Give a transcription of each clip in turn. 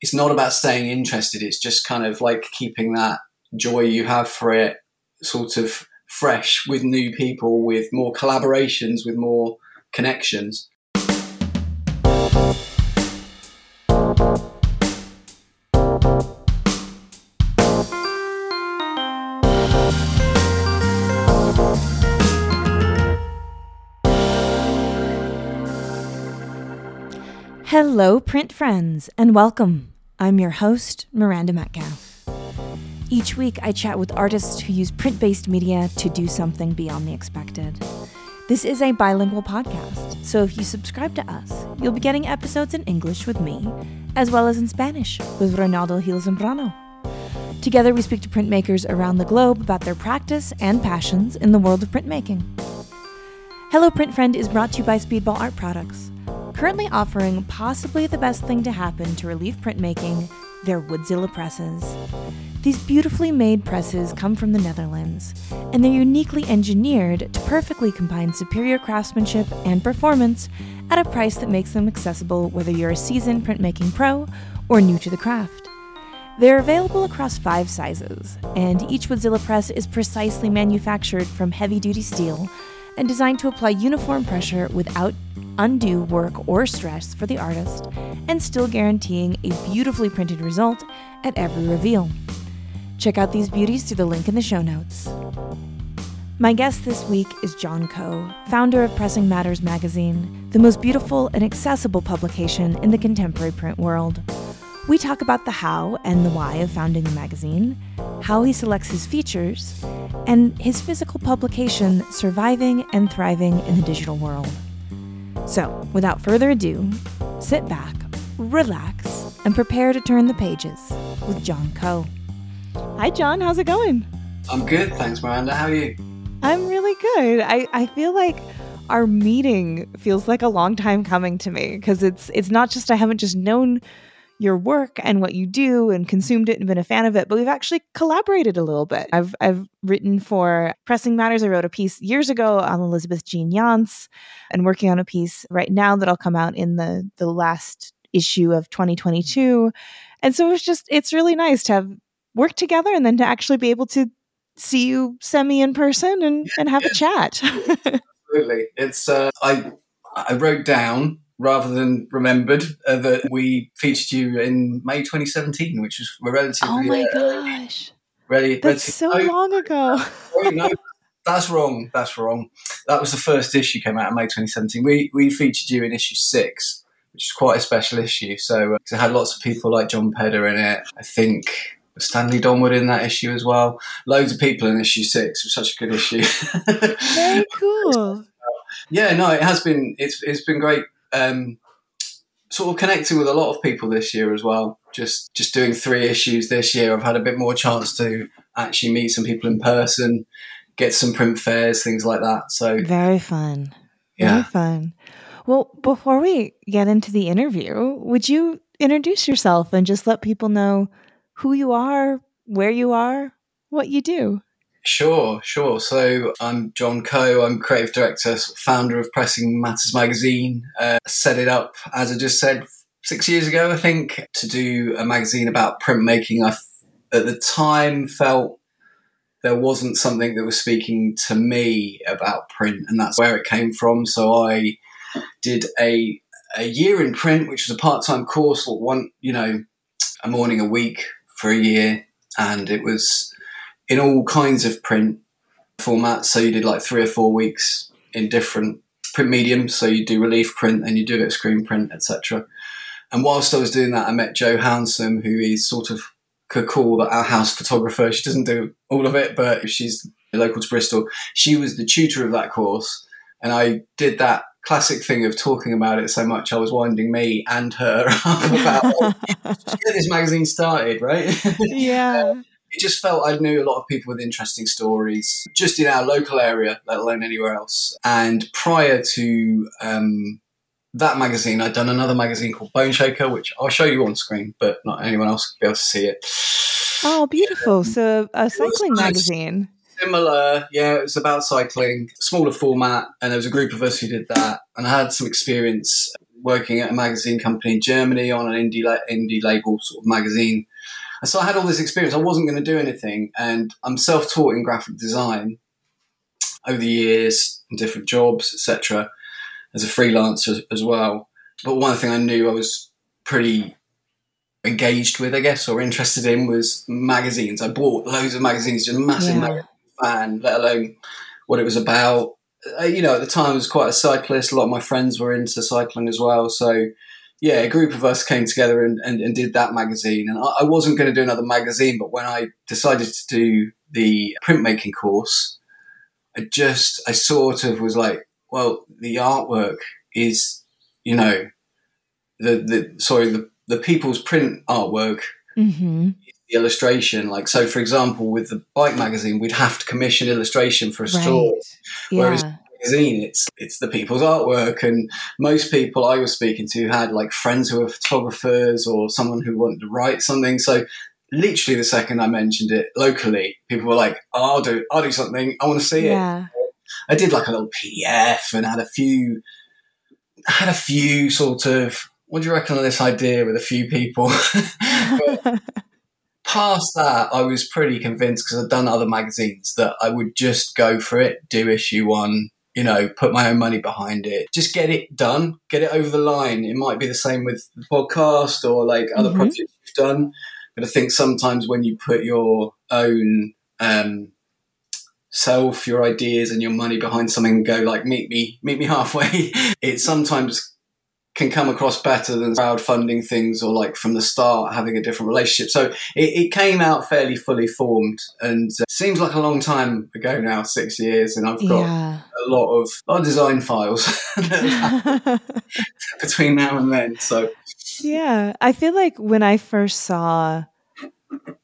it's not about staying interested. It's just kind of like keeping that joy you have for it sort of fresh with new people, with more collaborations, with more connections. Hello, print friends, and welcome. I'm your host, Miranda Metcalf. Each week, I chat with artists who use print based media to do something beyond the expected. This is a bilingual podcast, so if you subscribe to us, you'll be getting episodes in English with me, as well as in Spanish with Ronaldo Gil Zambrano. Together, we speak to printmakers around the globe about their practice and passions in the world of printmaking. Hello, Print Friend is brought to you by Speedball Art Products currently offering possibly the best thing to happen to relief printmaking their Woodzilla presses. These beautifully made presses come from the Netherlands, and they're uniquely engineered to perfectly combine superior craftsmanship and performance at a price that makes them accessible whether you're a seasoned printmaking pro or new to the craft. They're available across five sizes, and each Woodzilla press is precisely manufactured from heavy duty steel and designed to apply uniform pressure without undue work or stress for the artist, and still guaranteeing a beautifully printed result at every reveal. Check out these beauties through the link in the show notes. My guest this week is John Coe, founder of Pressing Matters magazine, the most beautiful and accessible publication in the contemporary print world. We talk about the how and the why of founding the magazine, how he selects his features, and his physical publication surviving and thriving in the digital world. So, without further ado, sit back, relax, and prepare to turn the pages with John Coe. Hi, John. How's it going? I'm good, thanks, Miranda. How are you? I'm really good. I, I feel like our meeting feels like a long time coming to me because it's it's not just I haven't just known your work and what you do and consumed it and been a fan of it, but we've actually collaborated a little bit. I've I've written for Pressing Matters. I wrote a piece years ago on Elizabeth Jean Yance and working on a piece right now that'll come out in the the last issue of 2022. And so it's just it's really nice to have worked together and then to actually be able to see you semi in person and, and have a chat. Absolutely. It's uh, I I wrote down rather than remembered uh, that we featured you in May 2017, which was relatively. Oh my uh, gosh! Really, that's so long ago. no, that's wrong. That's wrong. That was the first issue came out in May 2017. We we featured you in issue six, which is quite a special issue. So uh, it had lots of people like John Pedder in it. I think Stanley Donwood in that issue as well. Loads of people in issue six. It was such a good issue. Very cool. yeah, no, it has been. It's it's been great um, sort of connecting with a lot of people this year as well. Just just doing three issues this year, I've had a bit more chance to actually meet some people in person, get some print fairs, things like that. So very fun. Yeah. Very fun. Well, before we get into the interview, would you introduce yourself and just let people know who you are, where you are, what you do? Sure, sure. So I'm John Coe. I'm creative director, founder of Pressing Matters magazine. Uh, set it up, as I just said, six years ago, I think, to do a magazine about printmaking. I, at the time, felt there wasn't something that was speaking to me about print, and that's where it came from. So I did a a year in print, which was a part time course, one you know, a morning a week for a year, and it was in all kinds of print formats. So you did like three or four weeks in different print mediums. So you do relief print and you do a screen print, etc. And whilst I was doing that, I met Jo Hounsome, who is sort of could call our house photographer. She doesn't do all of it, but she's local to Bristol. She was the tutor of that course, and I did that classic thing of talking about it so much. I was winding me and her up about get this magazine started, right? Yeah it just felt I knew a lot of people with interesting stories just in our local area, let alone anywhere else. And prior to um, that magazine, I'd done another magazine called Bone Shaker, which I'll show you on screen, but not anyone else will be able to see it. Oh, beautiful. Um, so a cycling magazine. Similar, yeah, it was about cycling, smaller format, and there was a group of us who did that. And I had some experience working at a magazine company in Germany on an indie la- indie label sort of magazine. So I had all this experience. I wasn't going to do anything, and I'm self-taught in graphic design over the years, in different jobs, etc., as a freelancer as well. But one thing I knew I was pretty engaged with, I guess, or interested in was magazines. I bought loads of magazines, just a massive Yeah. magazine fan, let alone what it was about. Uh, you know, at the time, I was quite a cyclist. A lot of my friends were into cycling as well. So, yeah, a group of us came together and, and, and did that magazine. And I, I wasn't going to do another magazine, but when I decided to do the printmaking course, I just, I sort of was like, well, the artwork is, you know, the, the sorry, the, the people's print artwork Mm-hmm. the illustration. Like, so for example, with the bike magazine, we'd have to commission illustration for a Right. store. Whereas- Yeah. Magazine, it's it's the people's artwork, and most people I was speaking to had like friends who were photographers or someone who wanted to write something. So, literally, the second I mentioned it locally, people were like, oh, "I'll do, I'll do something. I want to see it." I did like a little PDF and had a few, had a few sort of. What do you reckon on this idea with a few people? But past that, I was pretty convinced because I'd done other magazines that I would just go for it, do issue one, you know, put my own money behind it, just get it done, get it over the line. It might be the same with the podcast or like other Mhm. projects you've done, but I think sometimes when you put your own um, self, your ideas, and your money behind something, and go like meet me, meet me halfway. it sometimes can come across better than crowdfunding things or like from the start having a different relationship. So it, it came out fairly fully formed and uh, seems like a long time ago now, six years, and I've got Yeah. a lot of a lot of design files between now and then. So yeah. I feel like when I first saw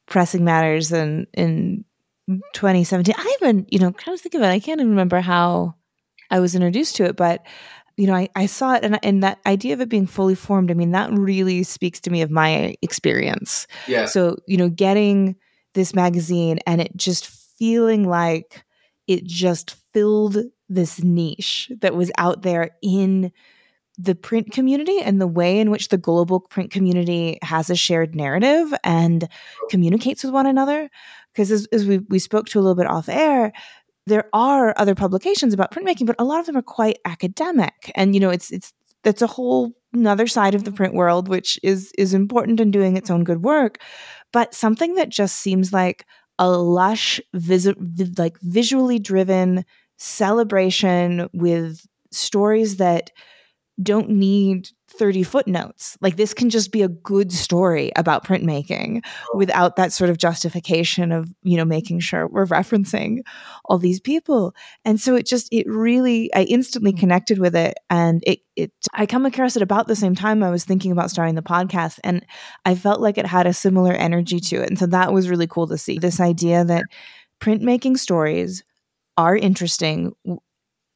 Pressing Matters in in 2017, I even, you know, kind of think of it, I can't even remember how I was introduced to it, but you know, I, I saw it and, and that idea of it being fully formed, I mean, that really speaks to me of my experience. yeah, So, you know, getting this magazine and it just feeling like it just filled this niche that was out there in the print community and the way in which the global print community has a shared narrative and communicates with one another. Because as, as we, we spoke to a little bit off air, there are other publications about printmaking, but a lot of them are quite academic. And, you know, it's, it's, that's a whole another side of the print world, which is, is important and doing its own good work. But something that just seems like a lush, vis- vi- like visually driven celebration with stories that don't need 30 footnotes. Like this can just be a good story about printmaking oh. without that sort of justification of, you know, making sure we're referencing all these people. And so it just it really I instantly mm. connected with it and it it I come across it about the same time I was thinking about starting the podcast and I felt like it had a similar energy to it. And so that was really cool to see. This idea that printmaking stories are interesting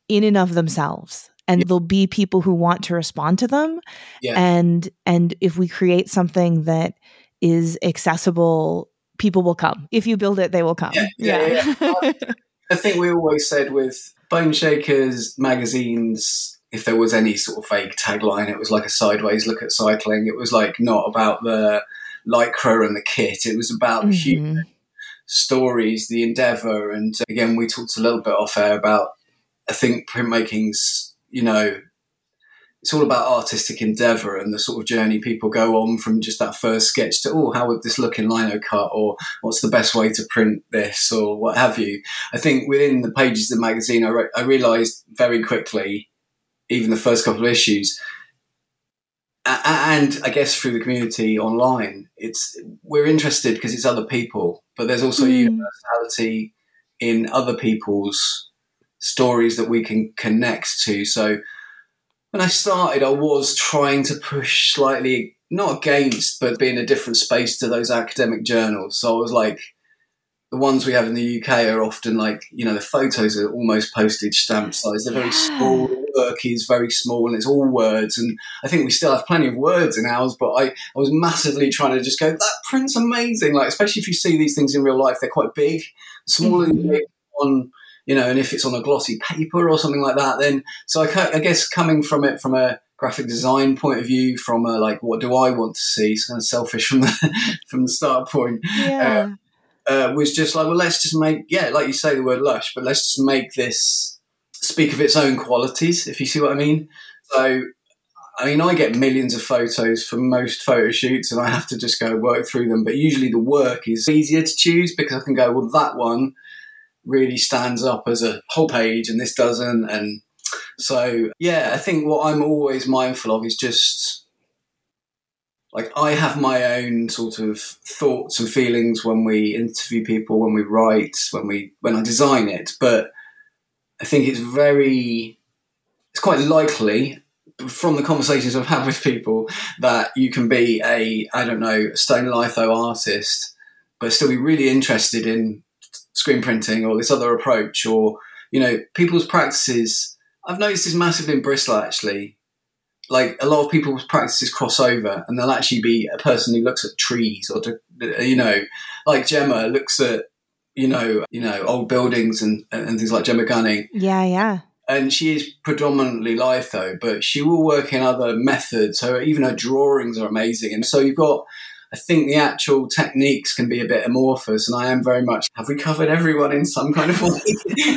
in and of themselves and there'll be people who want to respond to them Yeah. and and if we create something that is accessible people will come if you build it they will come Yeah, yeah, yeah, I think we always said with Bone Shakers magazines, if there was any sort of vague tagline, it was like a sideways look at cycling. It was like not about the lycra and the kit. It was about the human Mhm. stories, the endeavour. And again, we talked a little bit off air about, I think printmaking's, you know, it's all about artistic endeavour and the sort of journey people go on from just that first sketch to, oh, how would this look in lino cut? Or what's the best way to print this? Or what have you. I think within the pages of the magazine, I, re- I realised very quickly, even the first couple of issues, and I guess through the community online, it's we're interested because it's other people, but there's also Mm. universality in other people's stories that we can connect to. So when I started, I was trying to push slightly, not against, but be in a different space to those academic journals. So I was like, the ones we have in the UK are often like, you know, the photos are almost postage stamp size. They're very Yeah. small, work is very small, and it's all words. And I think we still have plenty of words in ours, but I, I was massively trying to just go, that print's amazing. Like, especially if you see these things in real life, they're quite big, smaller than Mhm. big on, you know, and if it's on a glossy paper or something like that, then so I, I guess coming from it from a graphic design point of view, from a like what do I want to see, it's kind of selfish from the from the start point. Yeah. Uh, uh, was just like, well, let's just make yeah, like you say the word lush, but let's just make this speak of its own qualities, if you see what I mean. So I mean, I get millions of photos for most photo shoots, and I have to just go work through them. But usually, the work is easier to choose because I can go, well, that one really stands up as a whole page, and this doesn't. And so, yeah, I think what I'm always mindful of is just like I have my own sort of thoughts and feelings when we interview people, when we write, when we when I design it. But I think it's very, it's quite likely from the conversations I've had with people that you can be a I don't know stone litho artist, but still be really interested in screen printing or this other approach or you know people's practices I've noticed this massively in Bristol actually. Like a lot of people's practices cross over, and they'll actually be a person who looks at trees, or to, you know, like Gemma looks at you know, you know, old buildings and and things like Gemma Gunning. Yeah, yeah. And she is predominantly litho, but she will work in other methods. So even her drawings are amazing. And so you've got I think the actual techniques can be a bit amorphous, and I am very much have we covered everyone in some kind of way?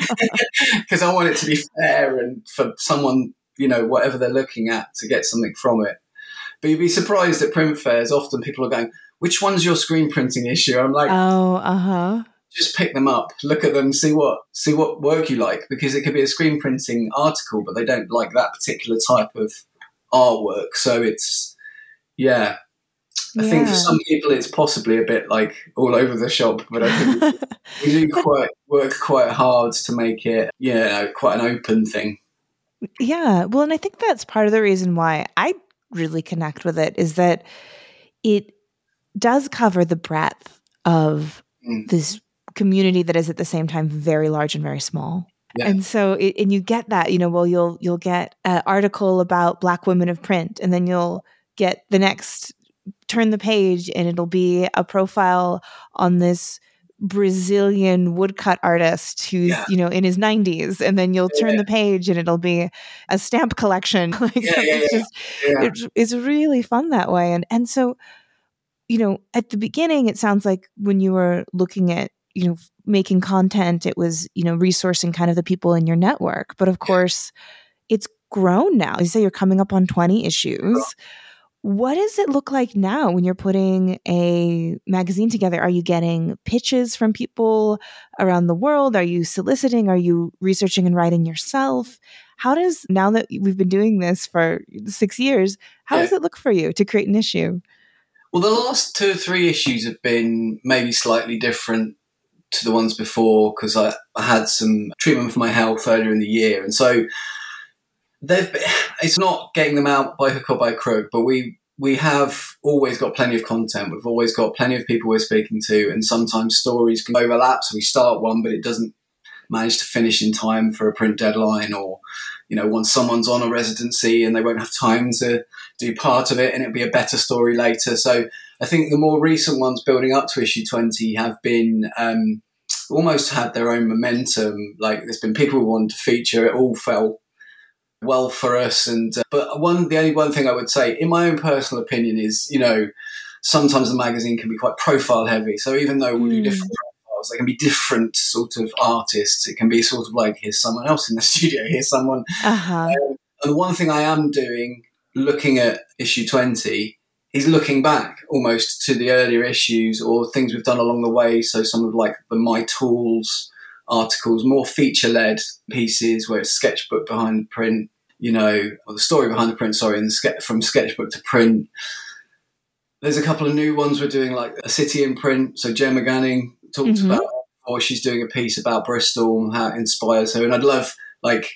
Because I want it to be fair and for someone, you know, whatever they're looking at to get something from it. But you'd be surprised at print fairs. Often people are going, "Which one's your screen printing issue?" I'm like, "Oh, uh huh." Just pick them up, look at them, see what see what work you like, because it could be a screen printing article, but they don't like that particular type of artwork. So it's yeah, I yeah. think for some people it's possibly a bit like all over the shop, but I think we do quite work quite hard to make it, yeah, quite an open thing. Yeah, well, and I think that's part of the reason why I really connect with it is that it does cover the breadth of mm. this community that is at the same time very large and very small. Yeah. And so, it, and you get that, you know, well, you'll you'll get an article about Black women of print, and then you'll get the next turn the page and it'll be a profile on this Brazilian woodcut artist who's yeah. you know in his 90s and then you'll turn yeah. the page and it'll be a stamp collection. Like yeah, it's just it's, it's really fun that way and and so you know at the beginning it sounds like when you were looking at you know making content it was you know resourcing kind of the people in your network but of course it's grown now. You say you're coming up on 20 issues what does it look like now when you're putting a magazine together? Are you getting pitches from people around the world? Are you soliciting? Are you researching and writing yourself? How does, now that we've been doing this for six years, how yeah. does it look for you to create an issue? Well, the last two or three issues have been maybe slightly different to the ones before because I, I had some treatment for my health earlier in the year. And so they've been, it's not getting them out by hook or by crook, but we we have always got plenty of content. We've always got plenty of people we're speaking to, and sometimes stories can overlap. So we start one, but it doesn't manage to finish in time for a print deadline, or you know, once someone's on a residency and they won't have time to do part of it, and it'll be a better story later. So I think the more recent ones building up to issue twenty have been. Um, almost had their own momentum like there's been people who wanted to feature it all felt well for us. And uh, but one, the only one thing I would say, in my own personal opinion, is you know sometimes the magazine can be quite profile heavy. So even though we do hmm. different profiles, they can be different sort of artists. It can be sort of like here's someone else in the studio, here's someone. Uh-huh. Um, and the one thing I am doing, looking at issue twenty. Is looking back almost to the earlier issues or things we've done along the way. So some of like the My Tools articles, more feature led pieces where it's sketchbook behind print, you know, or the story behind the print, sorry, and ske- from sketchbook to print. There's a couple of new ones we're doing, like a city in print. So Gemma Gunning talked mm-hmm. about, or she's doing a piece about Bristol, how it inspires her, and I'd love like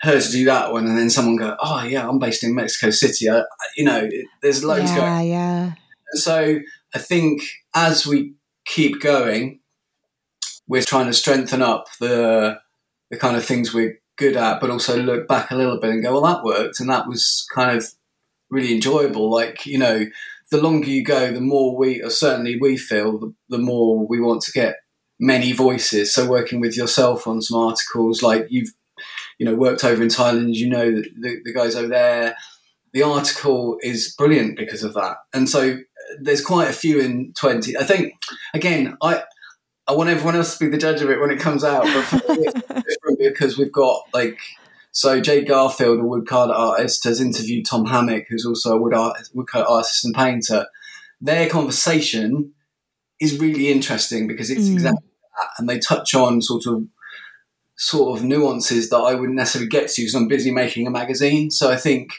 her to do that one, and then someone go, "Oh yeah, I'm based in Mexico City." I, you know, it, there's loads yeah, going. Yeah, yeah. so I think as we keep going, we're trying to strengthen up the the kind of things we're good at, but also look back a little bit and go, well, that worked, and that was kind of really enjoyable. Like you know, the longer you go, the more we, or certainly we feel, the, the more we want to get many voices. So working with yourself on some articles, like you've you know worked over in Thailand, you know the, the, the guys over there. the article is brilliant because of that. And so uh, there's quite a few in 20. I think, again, I I want everyone else to be the judge of it when it comes out, but because we've got like so Jay Garfield, a woodcut artist, has interviewed Tom Hammick, who's also a wood art, woodcut artist and painter. Their conversation is really interesting because it's mm. exactly that, and they touch on sort of sort of nuances that I wouldn't necessarily get to because I'm busy making a magazine. So I think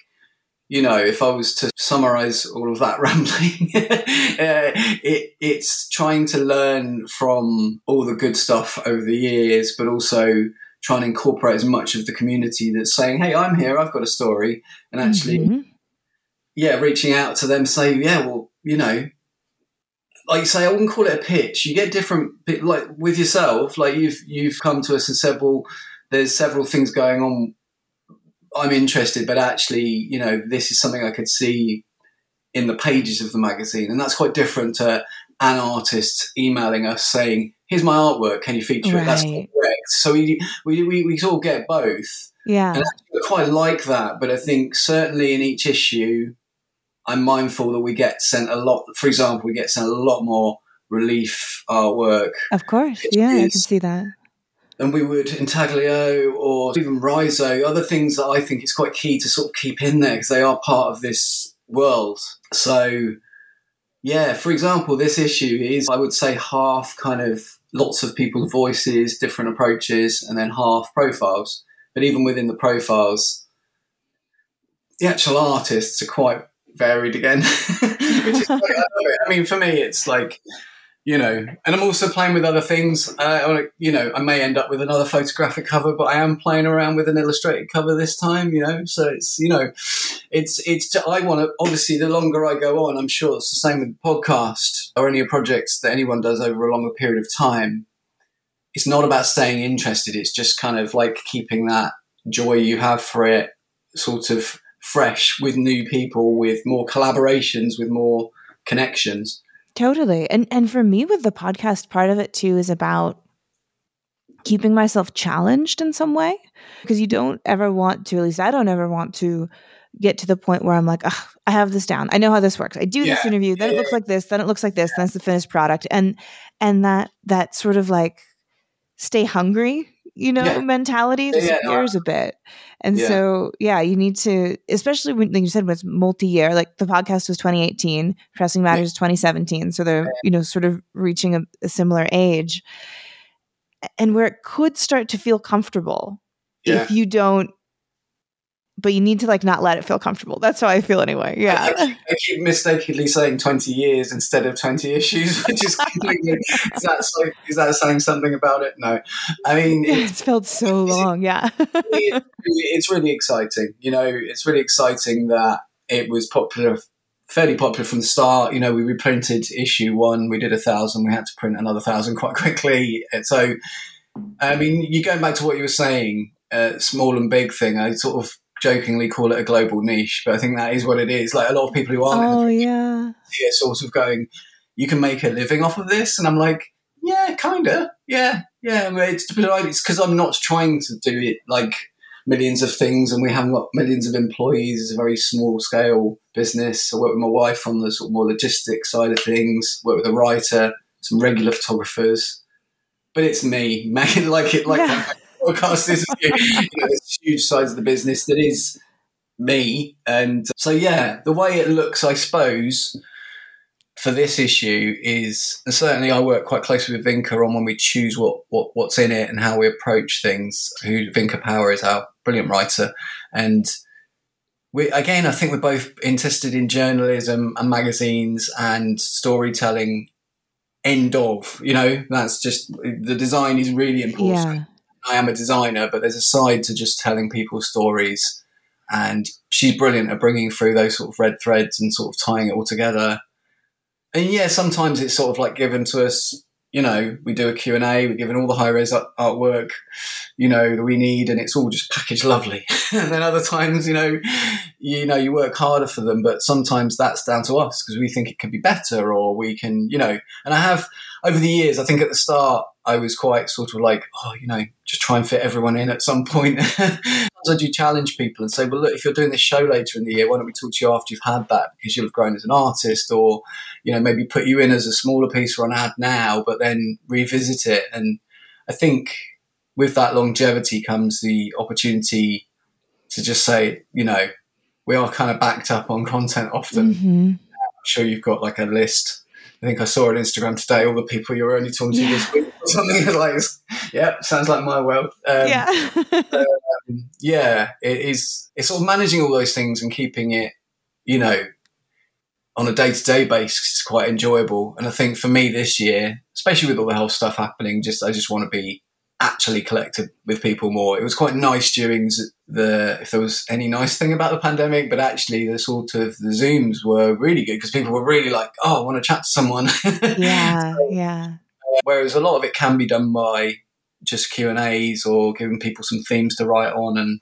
you know, if I was to summarize all of that rambling, uh, it, it's trying to learn from all the good stuff over the years, but also try and incorporate as much of the community that's saying, "Hey, I'm here. I've got a story," and actually, mm-hmm. yeah, reaching out to them, say, "Yeah, well, you know." Like you say, I wouldn't call it a pitch. You get different, like with yourself. Like you've you've come to us and said, "Well, there's several things going on I'm interested, but actually, you know, this is something I could see in the pages of the magazine, and that's quite different to an artist emailing us saying, "Here's my artwork. Can you feature right. it?" That's correct. So we we we, we sort of get both. Yeah, and I quite like that. But I think certainly in each issue, I'm mindful that we get sent a lot. For example, we get sent a lot more relief artwork. Of course, yeah, I can see that And we would Intaglio or even Riso, other things that I think it's quite key to sort of keep in there because they are part of this world. So, yeah, for example, this issue is, I would say, half kind of lots of people's voices, different approaches, and then half profiles. But even within the profiles, the actual artists are quite varied again. I, I mean, for me, it's like you know, and I'm also playing with other things. Uh, you know, I may end up with another photographic cover, but I am playing around with an illustrated cover this time. You know, so it's you know, it's it's. I want to obviously the longer I go on, I'm sure it's the same with podcast or any projects that anyone does over a longer period of time. It's not about staying interested. It's just kind of like keeping that joy you have for it sort of fresh with new people, with more collaborations, with more connections. Totally. And and for me with the podcast part of it too is about keeping myself challenged in some way because you don't ever want to at least I don't ever want to get to the point where I'm like, I have this down. I know how this works. I do yeah. this interview, then it looks like this, then it looks like this, then it's the finished product. And and that that sort of like stay hungry you know, mentality disappears yeah, a bit. And so, yeah, you need to, especially when like you said, was multi-year. Like the podcast was 2018, Pressing Matters 2017. So they're you know sort of reaching a, a, similar age, and where it could start to feel comfortable if you don't but you need to like not let it feel comfortable. That's how I feel anyway. Yeah. I keep, I keep mistakenly saying 20 years instead of 20 issues, which is completely, is that, so, is that saying something about it? No. I mean, it, it's felt so long. Yeah. it, it's really exciting. You know, it's really exciting that it was popular, fairly popular from the start. You know, we reprinted issue one, we did a thousand, we had to print another thousand quite quickly. And so, I mean, you're going back to what you were saying, uh, small and big thing. I sort of jokingly call it a global niche, but I think that is what it is. Like a lot of people who aren't, oh yeah, yeah, sort of going, you can make a living off of this, and I'm like, yeah, kinda, yeah, yeah. It's it's because I'm not trying to do it like millions of things, and we haven't got millions of employees. It's a very small scale business. I work with my wife on the sort of more logistics side of things. Work with a writer, some regular photographers, but it's me, making like it, like. Yeah podcast is you know, this huge side of the business that is me. And so, yeah, the way it looks, I suppose, for this issue is, and certainly I work quite closely with Vinca on when we choose what, what what's in it and how we approach things. Who Vinca Power is our brilliant writer, and we again, I think we're both interested in journalism and magazines and storytelling. End of, you know, that's just the design is really important. Yeah. I am a designer, but there's a side to just telling people stories. And she's brilliant at bringing through those sort of red threads and sort of tying it all together. And yeah, sometimes it's sort of like given to us, you know, we do a Q&A, we're given all the high-res artwork, you know, that we need, and it's all just packaged lovely. and then other times, you know, you know, you work harder for them, but sometimes that's down to us because we think it could be better or we can, you know, and I have over the years, I think at the start, I was quite sort of like, oh, you know, just try and fit everyone in at some point. I do challenge people and say, well, look, if you're doing this show later in the year, why don't we talk to you after you've had that because you'll have grown as an artist, or you know, maybe put you in as a smaller piece for an ad now, but then revisit it. And I think with that longevity comes the opportunity to just say, you know, we are kind of backed up on content often. Mm-hmm. I'm sure you've got like a list I think I saw on Instagram today all the people you were only talking to yeah. this week or something. like, yeah, sounds like my world. Um, yeah, um, yeah, it is. It's sort of managing all those things and keeping it, you know, on a day to day basis. It's quite enjoyable. And I think for me this year, especially with all the health stuff happening, just I just want to be actually collected with people more. It was quite nice during the, if there was any nice thing about the pandemic, but actually the sort of the Zooms were really good because people were really like, oh, I want to chat to someone. Yeah, so, yeah. Uh, whereas a lot of it can be done by just Q and A's or giving people some themes to write on, and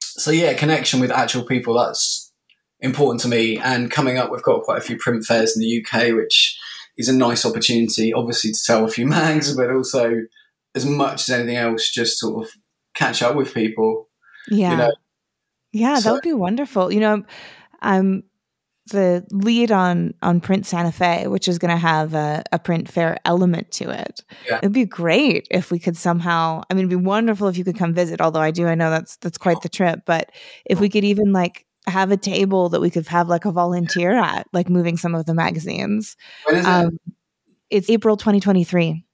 so yeah, connection with actual people that's important to me. And coming up, we've got quite a few print fairs in the UK, which is a nice opportunity, obviously to sell a few mags, but also as much as anything else, just sort of catch up with people. Yeah. You know? Yeah, so, that would be wonderful. You know, I'm the lead on on Print Santa Fe, which is going to have a, a, print fair element to it. Yeah. It'd be great if we could somehow. I mean, it'd be wonderful if you could come visit. Although I do, I know that's that's quite the trip. But if we could even like have a table that we could have like a volunteer at, like moving some of the magazines. When is um, it? It's April 2023.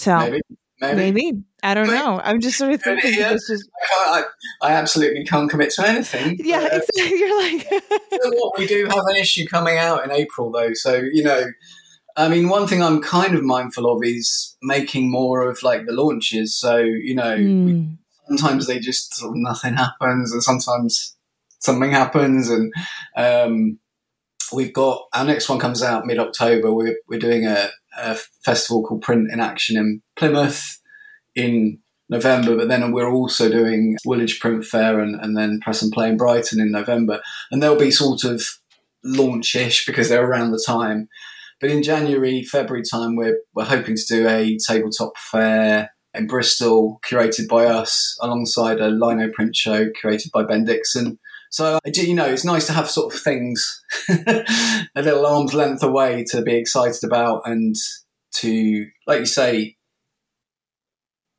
So maybe, maybe. maybe. I don't know. I'm just sort of thinking yeah. this is. I, I, absolutely can't commit to anything. Yeah, but, uh, exactly. You're like. you know? We do have an issue coming out in April, though. So you know, I mean, one thing I'm kind of mindful of is making more of like the launches. So you know, mm. we, hmm. sometimes they just sort of nothing happens, and sometimes something happens, and um, we've got our next one comes out mid October. We're we're doing a a festival called Print in Action in Plymouth in November, but then we're also doing Woolwich Print Fair and, and then Press and Play in Brighton in November. And they'll be sort of launch-ish because they're around the time. But in January, February time, we're, we're hoping to do a tabletop fair in Bristol, curated by us, alongside a lino print show curated by Ben Dixon. So, you know, it's nice to have sort of things a little arm's length away to be excited about and to, like you say,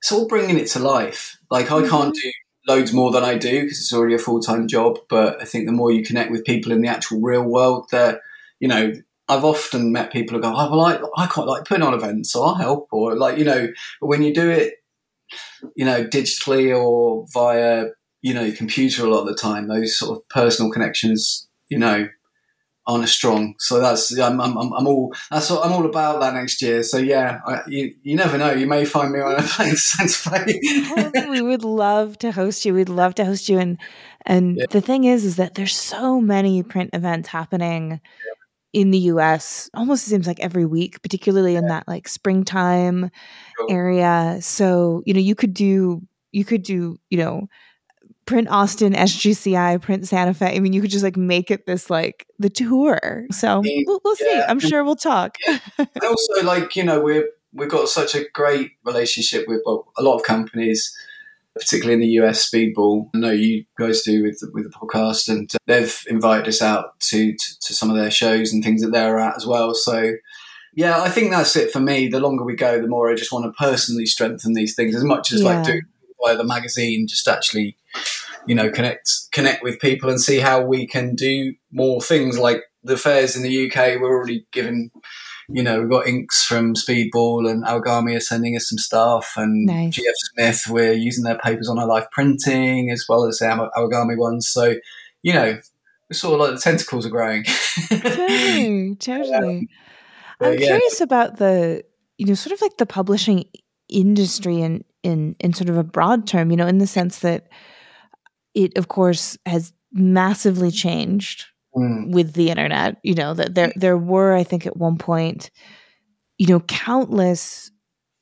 sort of bringing it to life. Like, mm-hmm. I can't do loads more than I do because it's already a full time job. But I think the more you connect with people in the actual real world, that, you know, I've often met people who go, oh, well, I, I quite like putting on events, so I'll help. Or, like, you know, but when you do it, you know, digitally or via you know, your computer a lot of the time. Those sort of personal connections, you know, aren't as strong. So that's I'm, I'm, I'm all that's what I'm all about that next year. So yeah, I, you you never know. You may find me on a plane to we would love to host you. We'd love to host you. And and yeah. the thing is, is that there's so many print events happening. Yeah. In the US, almost seems like every week, particularly in that like springtime cool. area. So, you know, you could do, you could do, you know, print Austin, SGCI, print Santa Fe. I mean, you could just like make it this like the tour. So we'll, we'll yeah. see. I'm sure we'll talk. Yeah. also, like you know, we're we've got such a great relationship with well, a lot of companies, particularly in the US. Speedball, I know you guys do with with the podcast, and they've invited us out to, to to some of their shows and things that they're at as well. So. Yeah, I think that's it for me. The longer we go, the more I just want to personally strengthen these things as much as yeah. like doing via the magazine, just actually, you know, connect connect with people and see how we can do more things like the fairs in the UK. We're already given, you know, we've got inks from Speedball and Awagami are sending us some stuff, and nice. GF Smith we're using their papers on our life printing as well as the Awagami ones. So, you know, it's sort of like the tentacles are growing. totally, totally. I'm yeah. curious about the, you know, sort of like the publishing industry and in in sort of a broad term, you know, in the sense that it of course has massively changed mm. with the internet. You know, that there there were, I think, at one point, you know, countless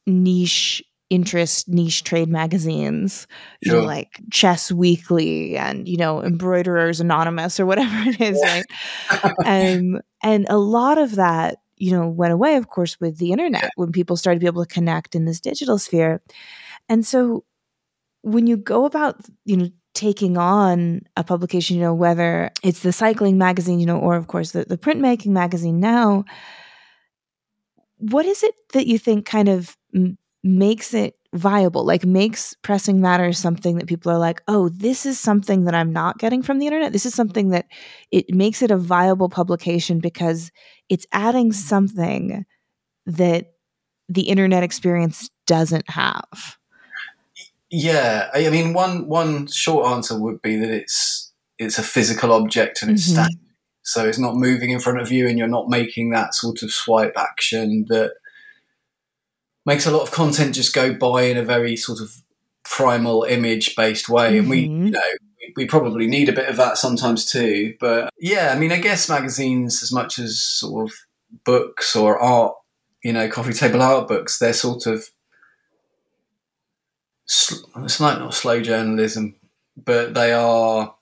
niche interest niche trade magazines, you know, like Chess Weekly and you know Embroiderers Anonymous or whatever it is, right? um, and a lot of that, you know, went away, of course, with the internet when people started to be able to connect in this digital sphere. And so, when you go about, you know, taking on a publication, you know, whether it's the cycling magazine, you know, or of course the, the printmaking magazine now, what is it that you think kind of m- makes it viable? Like makes pressing matters something that people are like oh this is something that i'm not getting from the internet. This is something that it makes it a viable publication because it's adding something that the internet experience doesn't have yeah i mean one one short answer would be that it's it's a physical object and it's mm-hmm. static so it's not moving in front of you and you're not making that sort of swipe action that makes a lot of content just go by in a very sort of primal image based way. Mm-hmm. And we, mm-hmm. you know, we probably need a bit of that sometimes too. But yeah, I mean, I guess magazines, as much as sort of books or art, you know, coffee table art books, they're sort of, it's like not slow journalism, but they are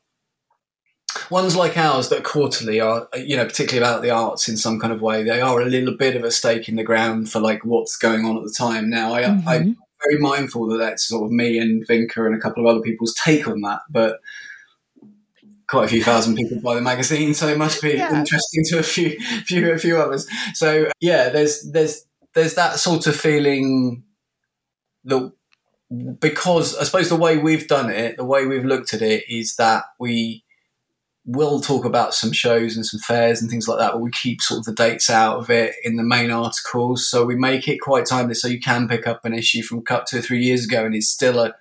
ones like ours that quarterly are, you know, particularly about the arts in some kind of way, they are a little bit of a stake in the ground for like what's going on at the time. Now, I, mm-hmm. I'm very mindful that that's sort of me and Vinca and a couple of other people's take on that, but quite a few thousand people buy the magazine, so it must be yeah. interesting to a few, few, a few others. So yeah, there's there's there's that sort of feeling that because I suppose the way we've done it, the way we've looked at it, is that we will talk about some shows and some fairs and things like that, but we keep sort of the dates out of it in the main articles. So we make it quite timely so you can pick up an issue from cut two or three years ago and it's still a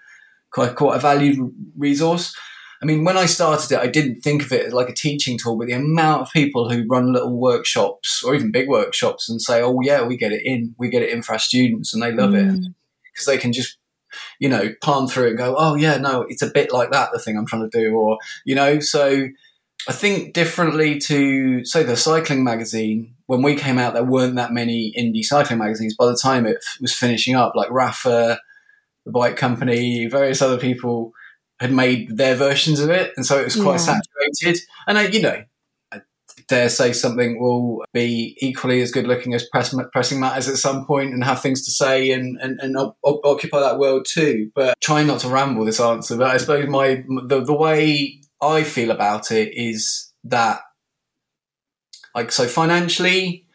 quite quite a valued resource. I mean, when I started it, I didn't think of it as like a teaching tool, but the amount of people who run little workshops or even big workshops and say, "Oh yeah, we get it in, we get it in for our students," and they love mm. it because they can just you know palm through and go, "Oh yeah, no, it's a bit like that the thing I'm trying to do," or you know, so I think differently to say the cycling magazine. When we came out, there weren't that many indie cycling magazines. By the time it was finishing up, like Rapha, the bike company, various other people had made their versions of it, and so it was quite yeah. saturated. And I, you know, dare say something will be equally as good looking as press, pressing matters at some point and have things to say and and, and occupy that world too. But trying not to ramble this answer, but I suppose my the, the way I feel about it is that, like, so financially,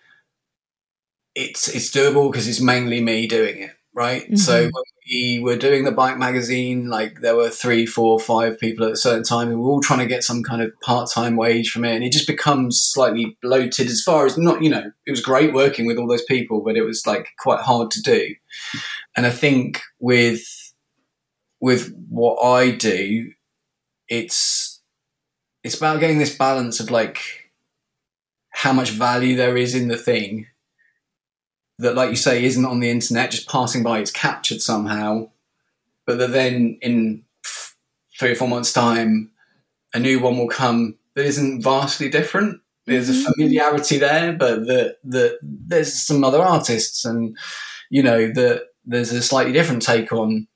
it's it's doable because it's mainly me doing it, right? Mm-hmm. So when we were doing the bike magazine, like there were three, four, five people at a certain time, and we were all trying to get some kind of part time wage from it, and it just becomes slightly bloated. As far as not, you know, it was great working with all those people, but it was like quite hard to do. And I think with with what I do, it's it's about getting this balance of like how much value there is in the thing that, like you say, isn't on the internet, just passing by, it's captured somehow, but that then in three or four months' time, a new one will come that isn't vastly different. There's a mm-hmm. familiarity there, but that that there's some other artists, and you know that there's a slightly different take on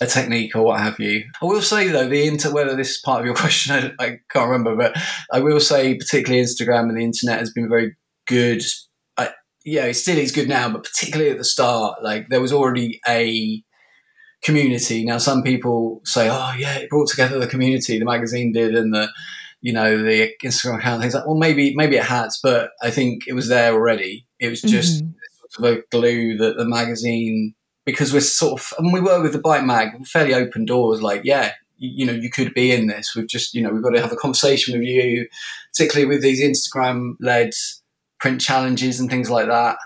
a technique or what have you. I will say though, the inter whether this is part of your question, I, I, can't remember, but I will say particularly Instagram and the internet has been very good. Yeah, it still is good now, but particularly at the start, like there was already a community. Now, some people say, "Oh, yeah, it brought together the community." The magazine did, and the you know the Instagram account things like. Well, maybe maybe it has, but I think it was there already. It was just mm-hmm. sort of a glue that the magazine because we're sort of, and we were with the Bike Mag, fairly open doors. Like, yeah, you, you, know, you could be in this. We've just, you know, we've got to have a conversation with you, particularly with these Instagram led print challenges and things like that.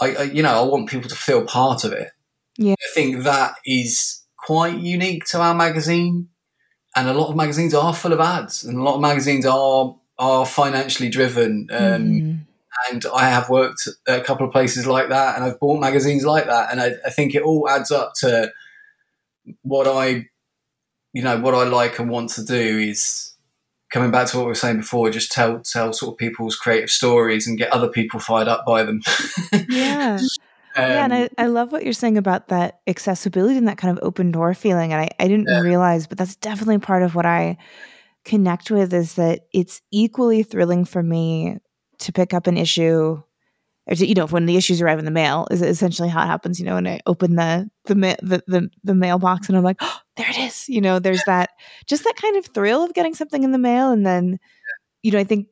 I, I, you know, I want people to feel part of it. Yeah. I think that is quite unique to our magazine. And a lot of magazines are full of ads, and a lot of magazines are are financially driven. Um, mm and I have worked at a couple of places like that, and I've bought magazines like that, and I, I, think it all adds up to what I, you know, what I like and want to do is coming back to what we were saying before, just tell tell sort of people's creative stories and get other people fired up by them. yeah. Um, yeah, and I, I love what you're saying about that accessibility and that kind of open door feeling. And I, I didn't yeah. realize, but that's definitely part of what I connect with is that it's equally thrilling for me to pick up an issue or to, you know when the issues arrive in the mail is essentially how it happens you know when i open the the the the, the mailbox and i'm like oh there it is you know there's that just that kind of thrill of getting something in the mail and then you know i think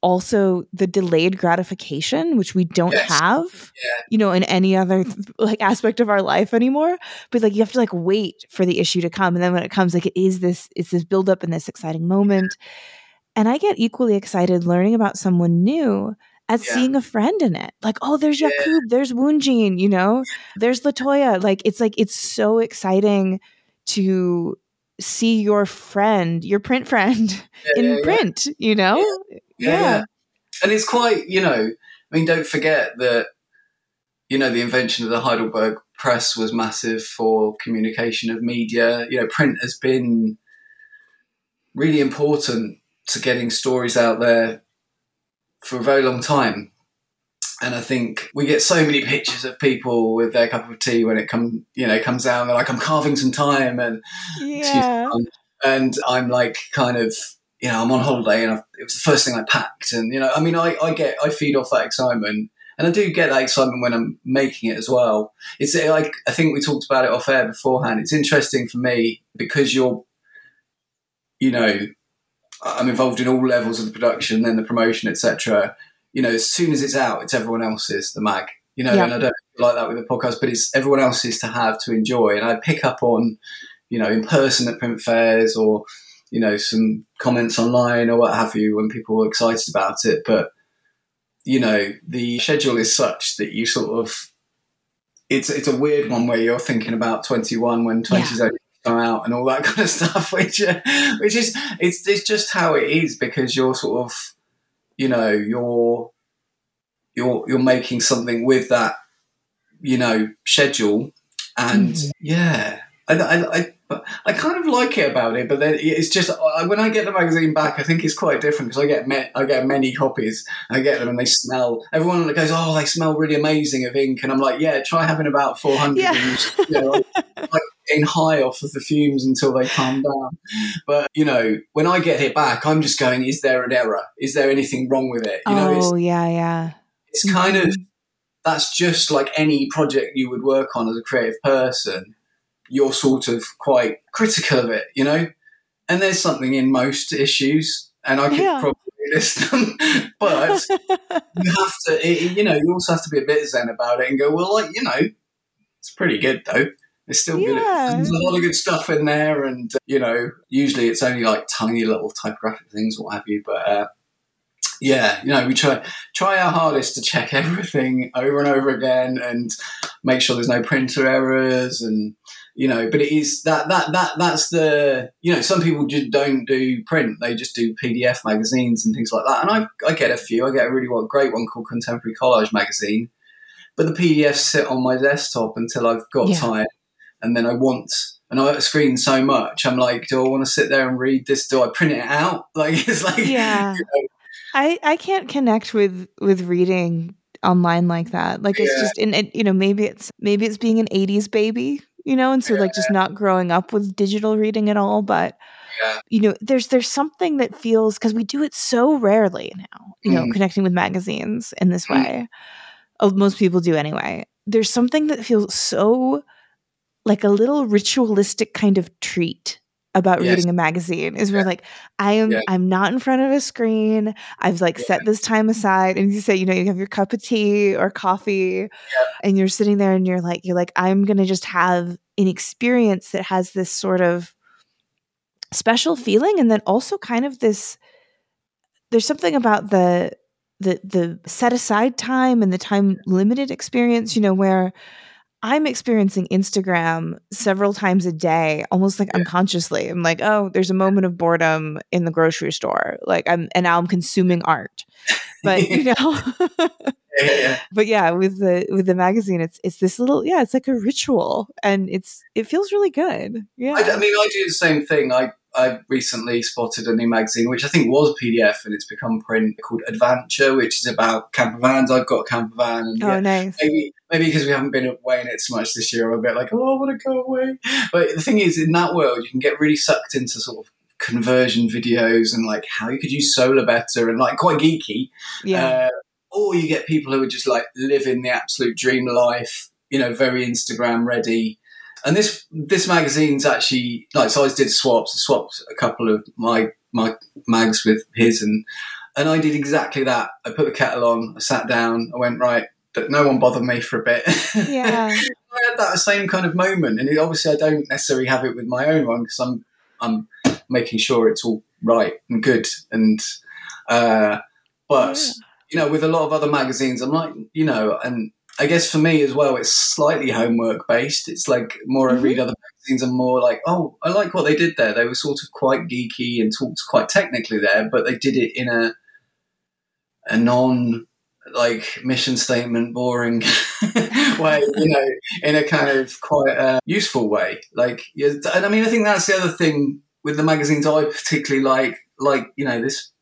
also the delayed gratification which we don't yes. have yeah. you know in any other like aspect of our life anymore but like you have to like wait for the issue to come and then when it comes like it is this it's this build up in this exciting moment and i get equally excited learning about someone new as yeah. seeing a friend in it like oh there's Jakub yeah. there's Woonjin you know there's Latoya like it's like it's so exciting to see your friend, your print friend yeah, in print, you know? Yeah. And it's quite, you know, I mean, don't forget that, you know, the invention of the Heidelberg press was massive for communication of media. You know, print has been really important to getting stories out there for a very long time. And I think we get so many pictures of people with their cup of tea when it come, you know, comes out. And they're like, "I'm carving some time," and yeah. Um, and I'm like, kind of, you know, I'm on holiday, and I, it was the first thing I packed. And you know, I mean, I, I get, I feed off that excitement, and I do get that excitement when I'm making it as well. It's eh, like I think we talked about it off air beforehand. It's interesting for me because you're, you know, I'm involved in all levels of the production, then the promotion, etc you know, as soon as it's out, it's everyone else's, the mag. You know, and I don't like that with the podcast, but it's everyone else's to have to enjoy. And I pick up on, you know, in person at print fairs or, you know, some comments online or what have you when people are excited about it. But, you know, the schedule is such that you sort of it's it's a weird one where you're thinking about 21 when 20's yeah. Come out and all that kind of stuff, which uh, which is it's it's just how it is because you're sort of you know you're you're you're making something with that you know schedule and mm-hmm. yeah I, I, I I kind of like it about it, but then it's just when I get the magazine back, I think it's quite different because I get me- I get many copies. I get them and they smell. Everyone goes, "Oh, they smell really amazing of ink," and I'm like, "Yeah, try having about 400 yeah. and you know, like, getting high off of the fumes until they calm down." But you know, when I get it back, I'm just going, "Is there an error? Is there anything wrong with it?" You know, oh yeah, yeah. It's kind mm-hmm. of that's just like any project you would work on as a creative person you're sort of quite critical of it, you know? And there's something in most issues, and I could yeah. probably list them, but you have to, it, you know, you also have to be a bit zen about it and go, well, like, you know, it's pretty good though. It's still yeah. good. There's a lot of good stuff in there, and uh, you know, usually it's only like tiny little typographic things, what have you. But uh, yeah, you know, we try try our hardest to check everything over and over again, and make sure there's no printer errors, and you know but it is that that that that's the you know some people just don't do print they just do pdf magazines and things like that and i, I get a few i get a really great one called contemporary collage magazine but the pdfs sit on my desktop until i've got yeah. time and then i want and I screen so much. I'm like, do I want to sit there and read this? Do I print it out? Like it's like yeah. You know. I I can't connect with with reading online like that. Like it's yeah. just in it, you know maybe it's maybe it's being an 80s baby you know, and so yeah. like just not growing up with digital reading at all, but yeah. you know, there's there's something that feels because we do it so rarely now, you mm. know, connecting with magazines in this mm. way. Oh, most people do anyway. There's something that feels so like a little ritualistic kind of treat about yes. reading a magazine is yeah. we're like i am yeah. i'm not in front of a screen i've like yeah. set this time aside and you say you know you have your cup of tea or coffee and you're sitting there and you're like you're like i'm gonna just have an experience that has this sort of special feeling and then also kind of this there's something about the the the set aside time and the time limited experience you know where I'm experiencing Instagram several times a day, almost like yeah. unconsciously. I'm like, oh, there's a moment of boredom in the grocery store. Like I'm and now I'm consuming art. But you know yeah, but yeah, with the with the magazine, it's it's this little yeah, it's like a ritual, and it's it feels really good. Yeah, I, I mean, I do the same thing. I I recently spotted a new magazine, which I think was PDF and it's become print, called Adventure, which is about camper vans. I've got a camper van. And oh, yeah, nice. Maybe, maybe because we haven't been away in it so much this year, I'm a bit like, oh, I want to go away. But the thing is, in that world, you can get really sucked into sort of conversion videos and like how you could use solar better and like quite geeky. Yeah. Uh, or you get people who are just like living the absolute dream life, you know, very Instagram ready and this this magazine's actually like so I did swaps, I swapped a couple of my my mags with his, and and I did exactly that. I put the kettle on, I sat down, I went right, but no one bothered me for a bit. Yeah, I had that same kind of moment, and it, obviously I don't necessarily have it with my own one because I'm I'm making sure it's all right and good, and uh, but yeah. You know with a lot of other magazines, I'm like you know and I guess for me as well, it's slightly homework based. It's like more mm-hmm. I read mm-hmm. other magazines and more like, oh, I like what they did there. They were sort of quite geeky and talked quite technically there, but they did it in a a non like mission statement boring way, you know, in a kind of quite uh, useful way. Like, and I mean, I think that's the other thing with the magazines I particularly like. Like, you know, this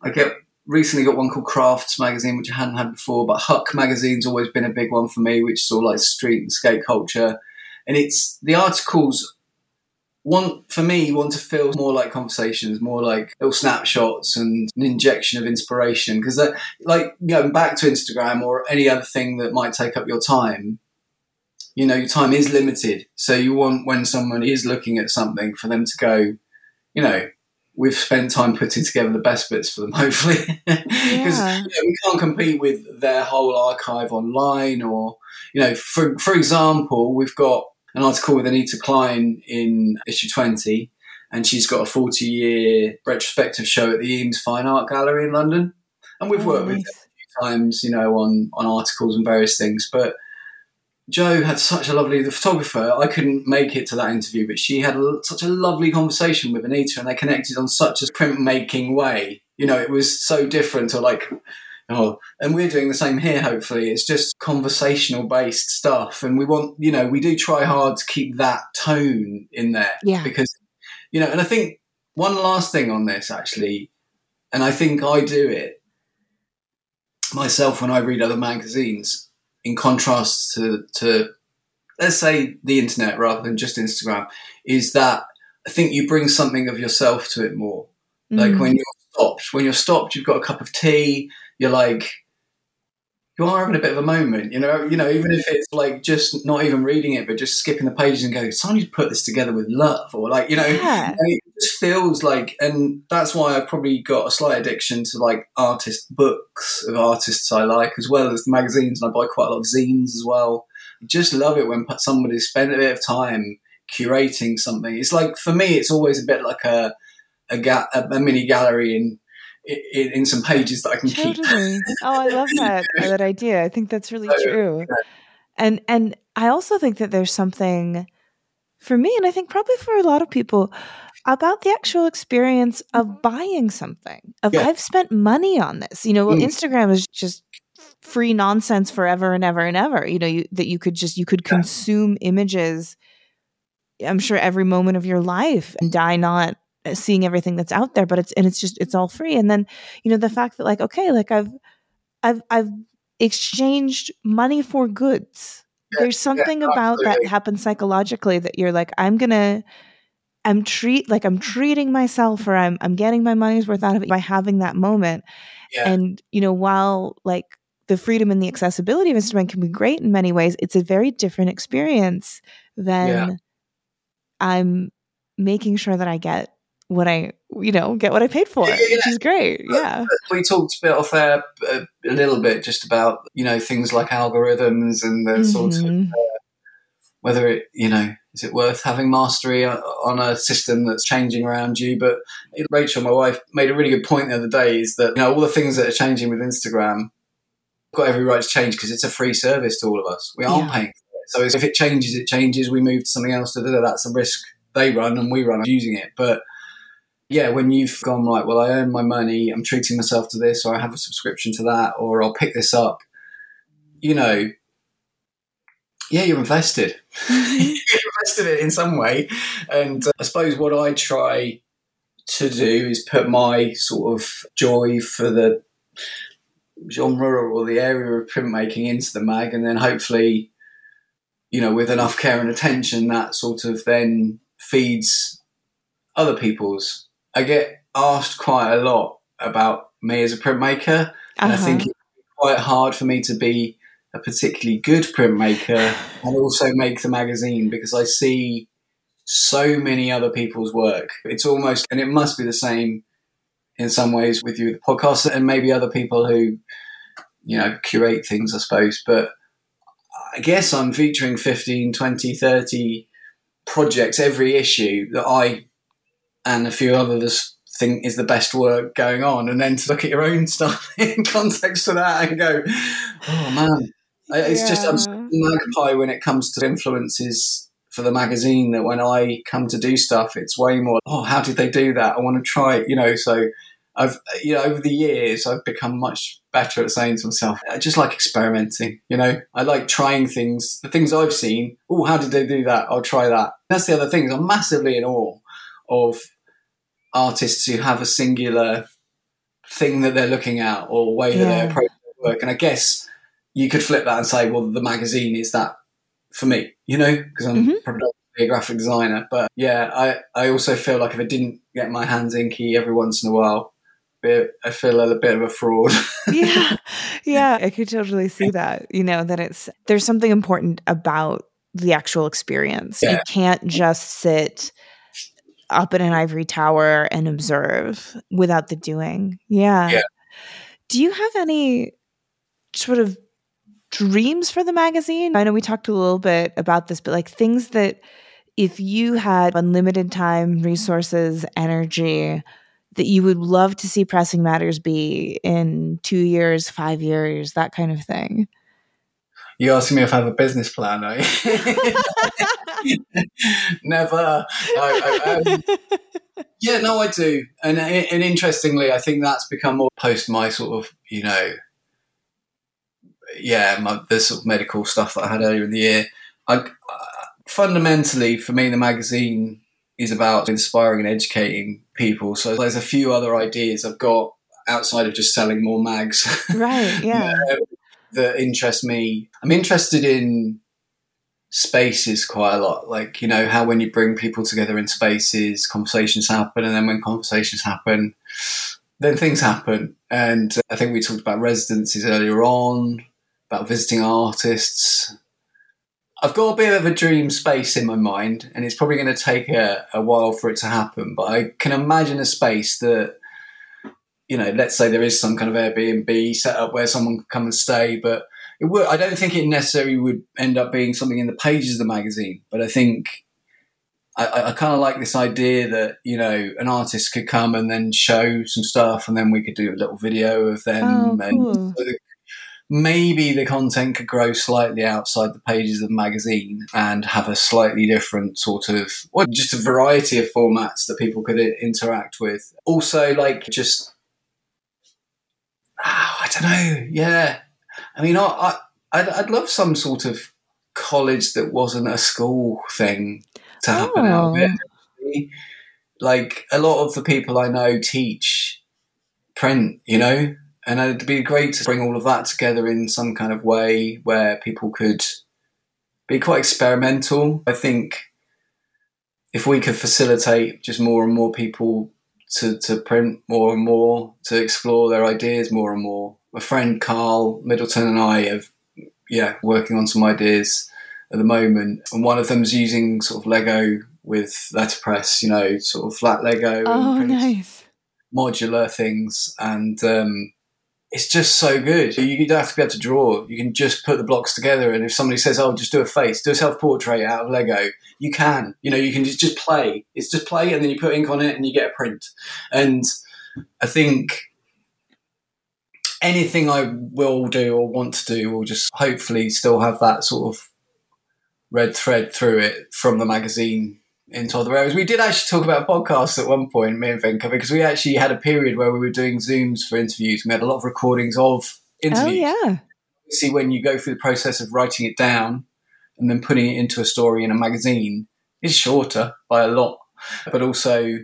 I get recently got one called Crafts magazine, which I hadn't had before. But Huck magazine's always been a big one for me, which is all like street and skate culture. And it's the articles want for me want to feel more like conversations, more like little snapshots and an injection of inspiration. Because like going back to Instagram or any other thing that might take up your time, you know, your time is limited. So you want when someone is looking at something for them to go, you know, we've spent time putting together the best bits for them, hopefully, because yeah. you know, we can't compete with their whole archive online. Or you know, for for example, we've got an article with Anita Klein in issue twenty, and she's got a forty year retrospective show at the Eames Fine Art Gallery in London, and we've oh, worked nice. with her a few times, you know, on on articles and various things, but Jo had such a lovely the photographer. I couldn't make it to that interview, but she had a, such a lovely conversation with Anita, and they connected on such a printmaking way. You know, it was so different to like, oh, and we're doing the same here. Hopefully, it's just conversational based stuff, and we want, you know, we do try hard to keep that tone in there, yeah, because, you know, and I think one last thing on this actually, and I think I do it myself when I read other magazines in contrast to, to let's say the internet rather than just Instagram, is that I think you bring something of yourself to it more. Mm. Like when you're stopped, when you're stopped, you've got a cup of tea. You're like, you are having a bit of a moment, you know. You know, even if it's like just not even reading it, but just skipping the pages and going, "Someone needs to put this together with love," or like, you know, yeah. it just feels like, and that's why I've probably got a slight addiction to like artist books of artists I like, as well as the magazines, and I buy quite a lot of zines as well. I just love it when somebody spent a bit of time curating something. It's like for me, it's always a bit like a a, ga- a mini gallery in in, in some pages that I can totally. keep. oh, I love that that idea. I think that's really so, true. Yeah. And and I also think that there's something for me, and I think probably for a lot of people, about the actual experience of buying something. Of yeah. I've spent money on this. You know, well, mm. Instagram is just free nonsense forever and ever and ever. You know, you, that you could just you could consume images. I'm sure every moment of your life and die not Uh, seeing everything that's out there but it's and it's just it's all free. And then you know the fact that like okay like i've i've i've exchanged money for goods. Yeah, there's something yeah, about that happens psychologically that you're like i'm gonna i'm treat like i'm treating myself or i'm i'm getting my money's worth out of it by having that moment. Yeah. and you know while like the freedom and the accessibility of instagram can be great in many ways it's a very different experience than i'm making sure that i get what I, you know, get what I paid for, yeah, yeah, which is great. Yeah. We talked a bit off air a, a, little bit just about, you know, things like algorithms and the mm-hmm. sort of uh, whether it, you know, is it worth having mastery on a system that's changing around you? But Rachel, my wife, made a really good point the other day is that, you know, all the things that are changing with Instagram got every right to change because it's a free service to all of us. We aren't paying for it. So if it changes, it changes. We move to something else. That's a risk they run and we run using it. But yeah, when you've gone right, well, I earn my money, I'm treating myself to this, or I have a subscription to that, or I'll pick this up. you know, yeah, you're invested. you're invested in it in some way. And uh, I suppose what I try to do is put my sort of joy for the genre or the area of printmaking into the mag, and then hopefully, you know, with enough care and attention, that sort of then feeds other people's. I get asked quite a lot about me as a printmaker, and uh-huh. I think it's quite hard for me to be a particularly good printmaker and also make the magazine because I see so many other people's work. It's almost, and it must be the same in some ways with you, the podcast, and maybe other people who, you know, curate things, I suppose. But I guess I'm featuring 15, 20, 30 projects every issue that I and a few others think is the best work going on. And then to look at your own stuff in context to that and go, oh man, it's yeah. just I'm magpie when it comes to influences for the magazine that when I come to do stuff, it's way more, oh, how did they do that? I want to try it, you know. So I've, you know, over the years, I've become much better at saying to myself, I just like experimenting, you know. I like trying things, the things I've seen. Oh, how did they do that? I'll try that. That's the other thing. I'm massively in awe of artists who have a singular thing that they're looking at or way that yeah. they approach their work. And I guess you could flip that and say, well, the magazine is that for me, you know, because I'm mm-hmm. predominantly a graphic designer. But yeah, I, I also feel like if I didn't get my hands inky every once in a while, I feel a bit of a fraud. yeah. Yeah. I could totally see that. You know, that it's, there's something important about the actual experience. Yeah. You can't just sit up in an ivory tower and observe without the doing. Yeah. yeah. Do you have any sort of dreams for the magazine? I know we talked a little bit about this, but like things that if you had unlimited time, resources, energy, that you would love to see Pressing Matters be in two years, five years, that kind of thing? You asking me if I have a business plan, are you? Never. I, I, um, yeah, no, I do. And, and interestingly, I think that's become more post my sort of, you know, yeah, my, the sort of medical stuff that I had earlier in the year. I, uh, fundamentally, for me, the magazine is about inspiring and educating people. So there's a few other ideas I've got outside of just selling more mags. Right. Yeah. That interest me. I'm interested in spaces quite a lot. Like, you know, how when you bring people together in spaces, conversations happen. And then when conversations happen, then things happen. And I think we talked about residencies earlier on about visiting artists. I've got a bit of a dream space in my mind, and it's probably going to take a, a while for it to happen. But I can imagine a space that, you know, let's say there is some kind of Airbnb set up where someone could come and stay, but it would. I don't think it necessarily would end up being something in the pages of the magazine. But I think I, I kind of like this idea that you know an artist could come and then show some stuff, and then we could do a little video of them, oh, cool. and so the maybe the content could grow slightly outside the pages of the magazine and have a slightly different sort of, well, just a variety of formats that people could interact with. Also, like just, don't know, yeah. I mean, I, I I'd, I'd, love some sort of college that wasn't a school thing to happen oh. out of it. Like a lot of the people I know teach print, you know, and it'd be great to bring all of that together in some kind of way where people could be quite experimental. I think if we could facilitate just more and more people to, to print more and more, to explore their ideas more and more. My friend Carl Middleton and I have, yeah, working on some ideas at the moment, and one of them's using sort of Lego with letterpress, you know, sort of flat Lego, oh, nice, modular things, and um, it's just so good. You don't have to be able to draw. You can just put the blocks together. And if somebody says, "Oh, just do a face, do a self portrait out of Lego," you can. You know, you can just just play. It's just play, and then you put ink on it, and you get a print. And I think anything I will do or want to do will just hopefully still have that sort of red thread through it from the magazine into other areas. We did actually talk about podcasts at one point, me and Venka, because we actually had a period where we were doing Zooms for interviews. We had a lot of recordings of interviews. Oh, yeah. see when you go through the process of writing it down and then putting it into a story in a magazine is shorter by a lot. But also,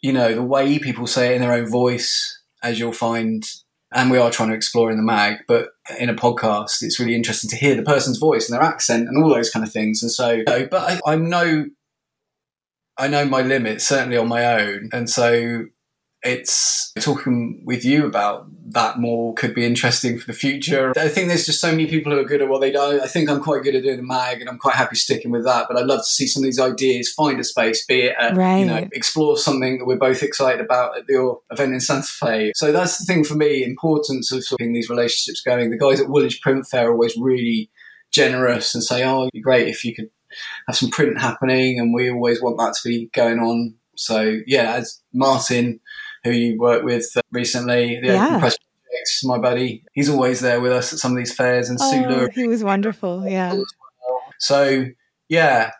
you know, the way people say it in their own voice, as you'll find, and we are trying to explore in the mag, but in a podcast, it's really interesting to hear the person's voice and their accent and all those kind of things. And so, but I, I'm no, I know my limits certainly on my own, and so it's talking with you about that more could be interesting for the future. I think there's just so many people who are good at what they do. I think I'm quite good at doing the mag and I'm quite happy sticking with that. But I'd love to see some of these ideas find a space, be it, at, right. you know, explore something that we're both excited about at your event in Santa Fe. So that's the thing for me, importance of keeping these relationships going. The guys at Woolwich Print Fair are always really generous and say, oh, it'd be great if you could have some print happening. And we always want that to be going on. So yeah, as Martin, who you worked with uh, recently, the Yeah. Open Press Project, my buddy. He's always there with us at some of these fairs, and Sue Oh, Lure. he was wonderful. Yeah. So yeah,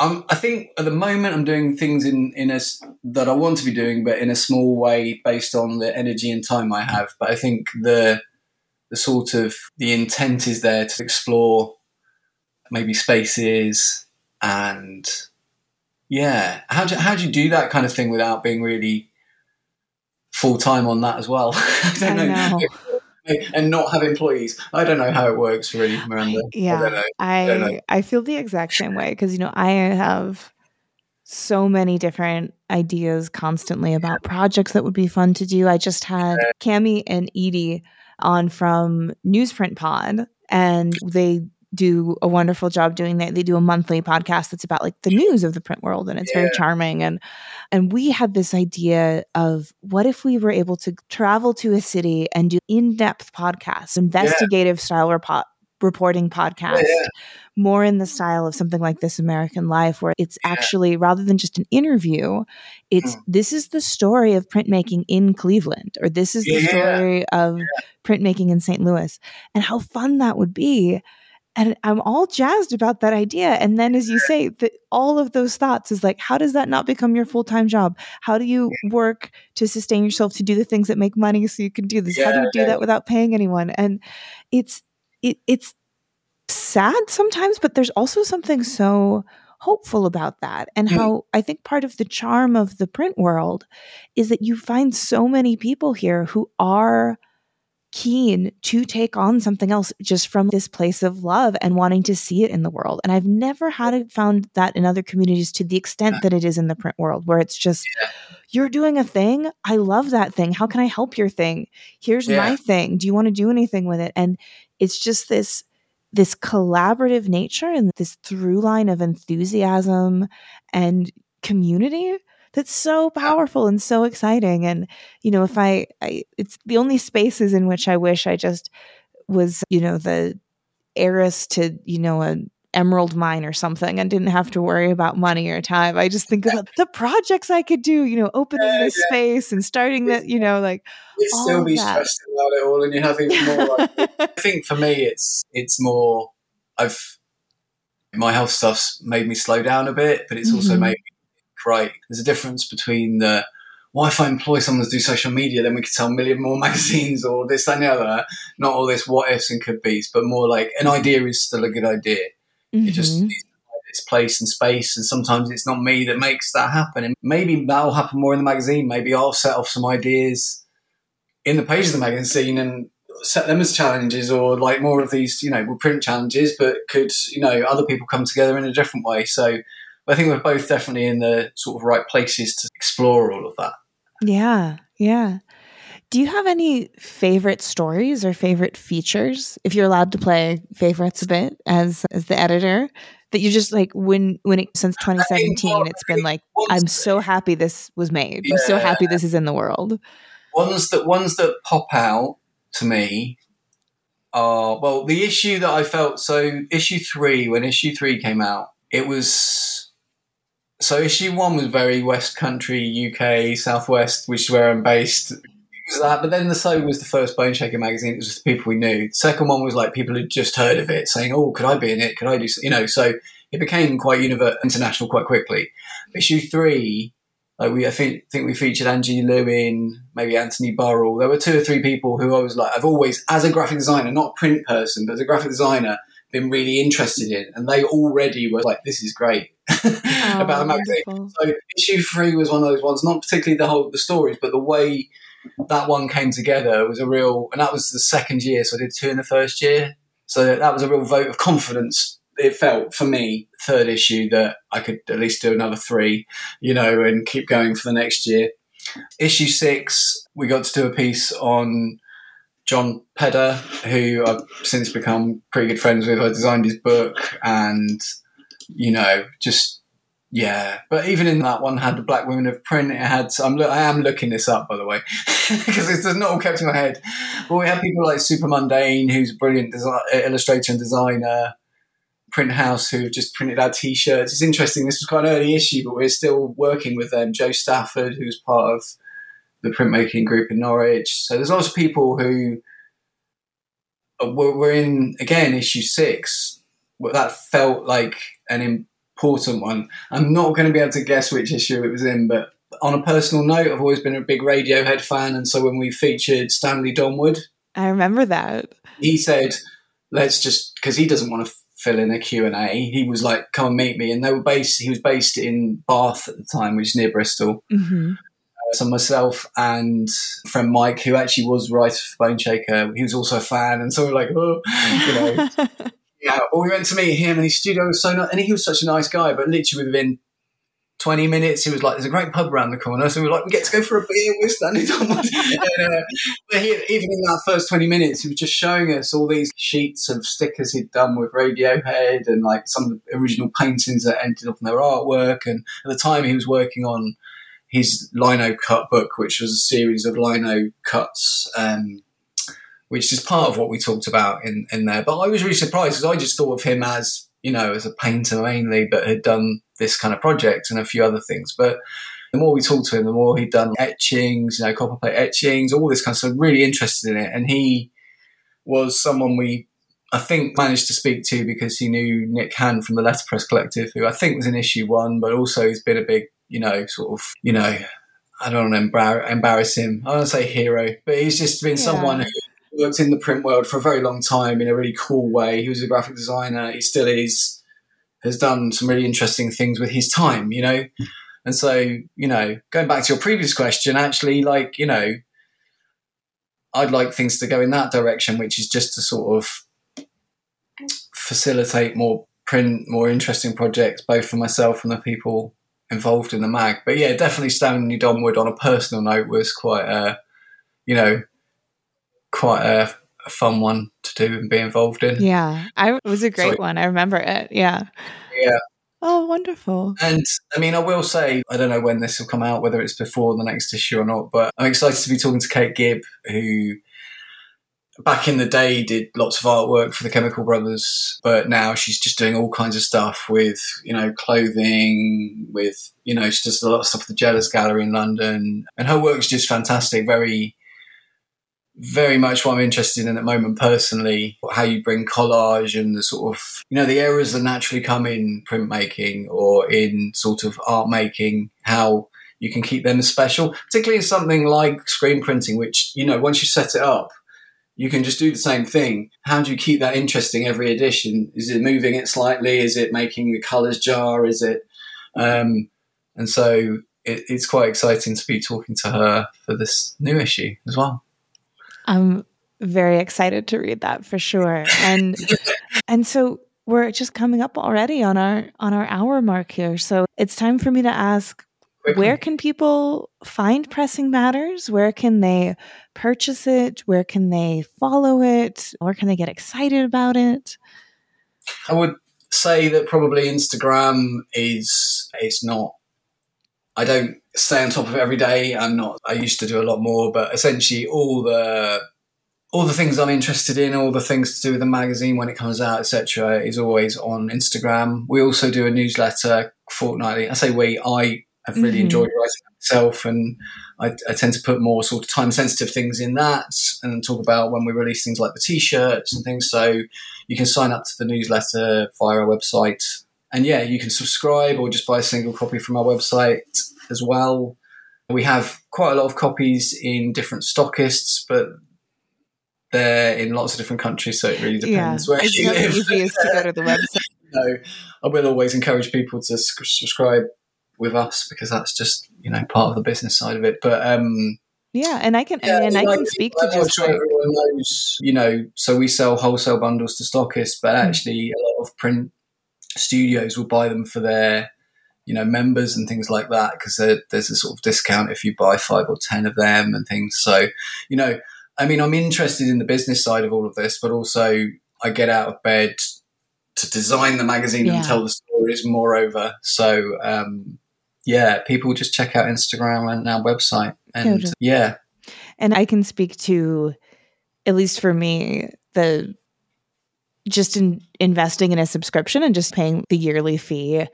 I'm, I think at the moment I'm doing things in in a that I want to be doing, but in a small way based on the energy and time I have. But I think the the sort of the intent is there to explore maybe spaces and yeah how do, how do you do that kind of thing without being really full time on that as well I don't I know. know. and not have employees I don't know how it works really Miranda I don't Yeah. know. I I feel the exact same way because you know I have so many different ideas constantly about projects that would be fun to do. I just had Cami and Edie on from Newsprint Pod, and they do a wonderful job doing that. They do a monthly podcast that's about like the news of the print world, and it's very charming. and And we had this idea of what if we were able to travel to a city and do in depth podcasts, investigative style report reporting podcast yeah. more in the style of something like this American Life, where it's Yeah. actually rather than just an interview, it's Mm. this is the story of printmaking in Cleveland, or this is the Yeah. story of printmaking in St. Louis, and how fun that would be. And I'm all jazzed about that idea. And then, as you say, the, all of those thoughts is like, how does that not become your full time job? How do you work to sustain yourself to do the things that make money so you can do this? how do you do yeah. that without paying anyone? And it's it, it's sad sometimes, but there's also something so hopeful about that. And Mm. how I think part of the charm of the print world is that you find so many people here who are keen to take on something else just from this place of love and wanting to see it in the world. And I've never had it found that in other communities to the extent that it is in the print world, where it's just Yeah. you're doing a thing. I love that thing. How can I help your thing? Here's Yeah. my thing. Do you want to do anything with it? And it's just this this collaborative nature and this through line of enthusiasm and community that's so powerful and so exciting and you know if I, I it's the only spaces in which i wish i just was you know the heiress to you know an emerald mine or something and didn't have to worry about money or time i just think about the projects i could do you know opening Yeah, this yeah. space and starting that you know like You'd still be that. stressed about it all, and you have even more. Like, I think for me, it's it's more. I've my health stuff's made me slow down a bit, but it's also Mhm. made me right. There's a difference between the. Why if I employ someone to do social media, then we could sell a million more magazines or this that, and the other. Not all this what ifs and could be's, but more like an idea is still a good idea. It just Mhm. needs to its place and space, and sometimes it's not me that makes that happen. And maybe that'll happen more in the magazine. Maybe I'll set off some ideas in the pages of the magazine and set them as challenges, or like more of these, you know, we'll print challenges, but could you know other people come together in a different way? So I think we're both definitely in the sort of right places to explore all of that. Yeah, yeah. Do you have any favorite stories or favorite features, if you're allowed to play favorites a bit as as the editor, that you just like when when it since 2017, it's been like I'm so happy this was made. I'm so happy this is in the world. ones that ones that pop out to me are well the issue that I felt so issue three when issue three came out it was so issue one was very West Country UK Southwest which is where I'm based it was that. But then the so was the first Bone Shaker magazine. It was just the people we knew. The second one was like people who'd just heard of it saying oh could I be in it? Could I do you know so it became quite univer- international quite quickly. Issue three Like we, I think, think we featured Angie Lewin, maybe Anthony Burrell. There were two or three people who I was like, I've always, as a graphic designer, not a print person, but as a graphic designer, been really interested in, and they already were like, "This is great." Oh, about the magazine. wonderful. So issue three was one of those ones, not particularly the whole the stories, but the way that one came together was a real, and that was the second year. So I did two in the first year. So that was a real vote of confidence. It felt for me, third issue, that I could at least do another three, you know, and keep going for the next year. Issue six, we got to do a piece on John Pedder, who I've since become pretty good friends with. I designed his book and, you know, just yeah, but even in that one had the Black Women of Print. It had I'm I am looking this up by the way because it's not all kept in my head. But we had people like Super Mundane, who's a brilliant desi- uh, illustrator and designer. Print House, who just printed our T-shirts. It's interesting. This was quite an early issue, but we're still working with them. Joe Stafford, who's part of the printmaking group in Norwich. So there's lots of people who we're, we're in again issue six. That felt like an important one. I'm not going to be able to guess which issue it was in, but on a personal note, I've always been a big Radiohead fan, and so when we featured Stanley Donwood, I remember that. he said, "Let's just," because he doesn't want to fill in a Q and A. He was like, "Come and meet me," and they were based. He was based in Bath at the time, which is near Bristol. hmm So myself and friend Mike, who actually was writer for Bone Shaker, he was also a fan, and so we're like, oh, you know, yeah. Well, we went to meet him, and his studio was so nice, and he was such a nice guy. But literally within twenty minutes, he was like, "There's a great pub around the corner," so we were like, "We get to go for a beer with Stanley Donwood." and, uh, but he, even in that first twenty minutes, he was just showing us all these sheets of stickers he'd done with Radiohead, and like some of the original paintings that ended up in their artwork. And at the time, he was working on his lino cut book, which was a series of lino cuts. Um, which is part of what we talked about in, in there. But I was really surprised because I just thought of him as, you know, as a painter mainly, but had done this kind of project and a few other things. But the more we talked to him, the more he'd done etchings, you know, copper plate etchings, all this kind of stuff, really interested in it. And he was someone we, I think, managed to speak to because he knew Nick Hand from the Letterpress Collective, who I think was in issue one, but also he's been a big, you know, sort of, you know, I don't want to embar- embarrass him. I don't want to say hero, but he's just been Yeah. someone who worked in the print world for a very long time in a really cool way. He was a graphic designer. He still is. Has done some really interesting things with his time, you know. And so, you know, going back to your previous question, actually, like, you know, I'd like things to go in that direction, which is just to sort of facilitate more print, more interesting projects, both for myself and the people involved in the mag. But yeah, definitely Stanley Donwood on a personal note was quite a, you know, quite a, a fun one to do and be involved in. Yeah, I, it was a great Sorry. one. I remember it. Yeah. Yeah. Oh, wonderful. And I mean, I will say, I don't know when this will come out, whether it's before the next issue or not, but I'm excited to be talking to Kate Gibb, who back in the day did lots of artwork for the Chemical Brothers, but now she's just doing all kinds of stuff with, you know, clothing, with, you know, she does a lot of stuff with the Jealous Gallery in London. And her work's just fantastic, very very much what I'm interested in at the moment personally, how you bring collage and the sort of, you know, the errors that naturally come in printmaking or in sort of art making, how you can keep them special, particularly in something like screen printing, which, you know, once you set it up, you can just do the same thing. How do you keep that interesting every edition? Is it moving it slightly? Is it making the colors jar? Is it, um, and so it, it's quite exciting to be talking to her for this new issue as well. I'm very excited to read that for sure. And and so we're just coming up already on our on our hour mark here. So it's time for me to ask where can people find Pressing Matters? Where can they purchase it? Where can they follow it? Where can they get excited about it? I would say that probably Instagram is it's not. I don't stay on top of it every day. I'm not. I used to do a lot more, but essentially all the all the things I'm interested in, all the things to do with the magazine when it comes out, etc., is always on Instagram. We also do a newsletter fortnightly. I say we. I have really Mhm. enjoyed writing myself, and I, I tend to put more sort of time sensitive things in that, and talk about when we release things like the t-shirts and things. So you can sign up to the newsletter via our website. And yeah, you can subscribe or just buy a single copy from our website. as well. We have quite a lot of copies in different stockists, but they're in lots of different countries, so it really depends yeah, where it's you live. easiest to go to the website. no, I will always encourage people to subscribe with us because that's just you know part of the business side of it. But um, Yeah, and I can yeah, and I can speak to I'm just sure like, everyone knows, you know, so we sell wholesale bundles to stockists, but Mm. actually a lot of print studios will buy them for their, you know, members and things like that because there's a sort of discount if you buy five or ten of them and things. So, you know, I mean, I'm interested in the business side of all of this, but also I get out of bed to design the magazine Yeah. and tell the stories. Moreover, so um, yeah, people just check out Instagram and our website, and Totally. yeah, and I can speak to at least for me the just in investing in a subscription and just paying the yearly fee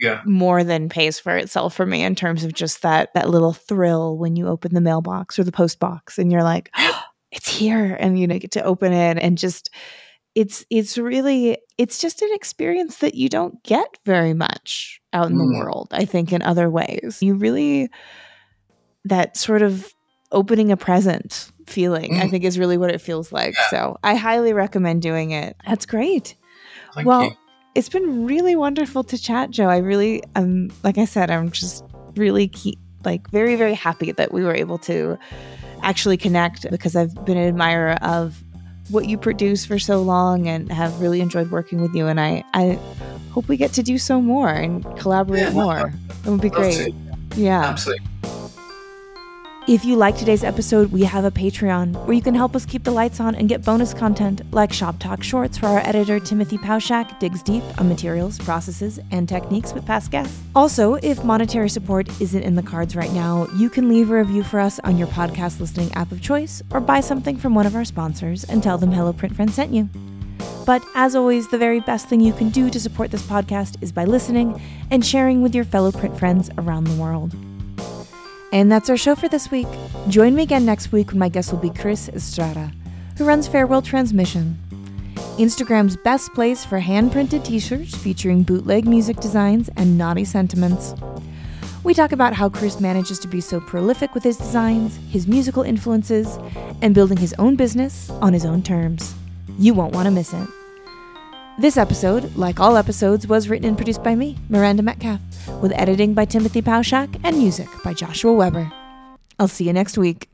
yeah. more than pays for itself for me in terms of just that that little thrill when you open the mailbox or the post box and you're like it's here and you know get to open it and just it's it's really it's just an experience that you don't get very much out in the Mm. world i think in other ways you really that sort of opening a present feeling i Mm. think is really what it feels like Yeah. so i highly recommend doing it that's great Thank well, you. it's been really wonderful to chat, Joe. I really, um, like I said, I'm just really key, like very, very happy that we were able to actually connect because I've been an admirer of what you produce for so long and have really enjoyed working with you. And I, I hope we get to do so more and collaborate Yeah, more. It would be great. to. Yeah. Absolutely. If you like today's episode, we have a Patreon where you can help us keep the lights on and get bonus content like Shop Talk Shorts, where our editor Timothy Pauschak digs deep on materials, processes, and techniques with past guests. Also, if monetary support isn't in the cards right now, you can leave a review for us on your podcast listening app of choice or buy something from one of our sponsors and tell them Hello Print Friend sent you. But as always, the very best thing you can do to support this podcast is by listening and sharing with your fellow print friends around the world. And that's our show for this week. Join me again next week when my guest will be Chris Estrada, who runs Farewell Transmission, Instagram's best place for hand printed t shirts featuring bootleg music designs and naughty sentiments. We talk about how Chris manages to be so prolific with his designs, his musical influences, and building his own business on his own terms. You won't want to miss it. This episode, like all episodes, was written and produced by me, Miranda Metcalf, with editing by Timothy Pauschak and music by Joshua Weber. I'll see you next week.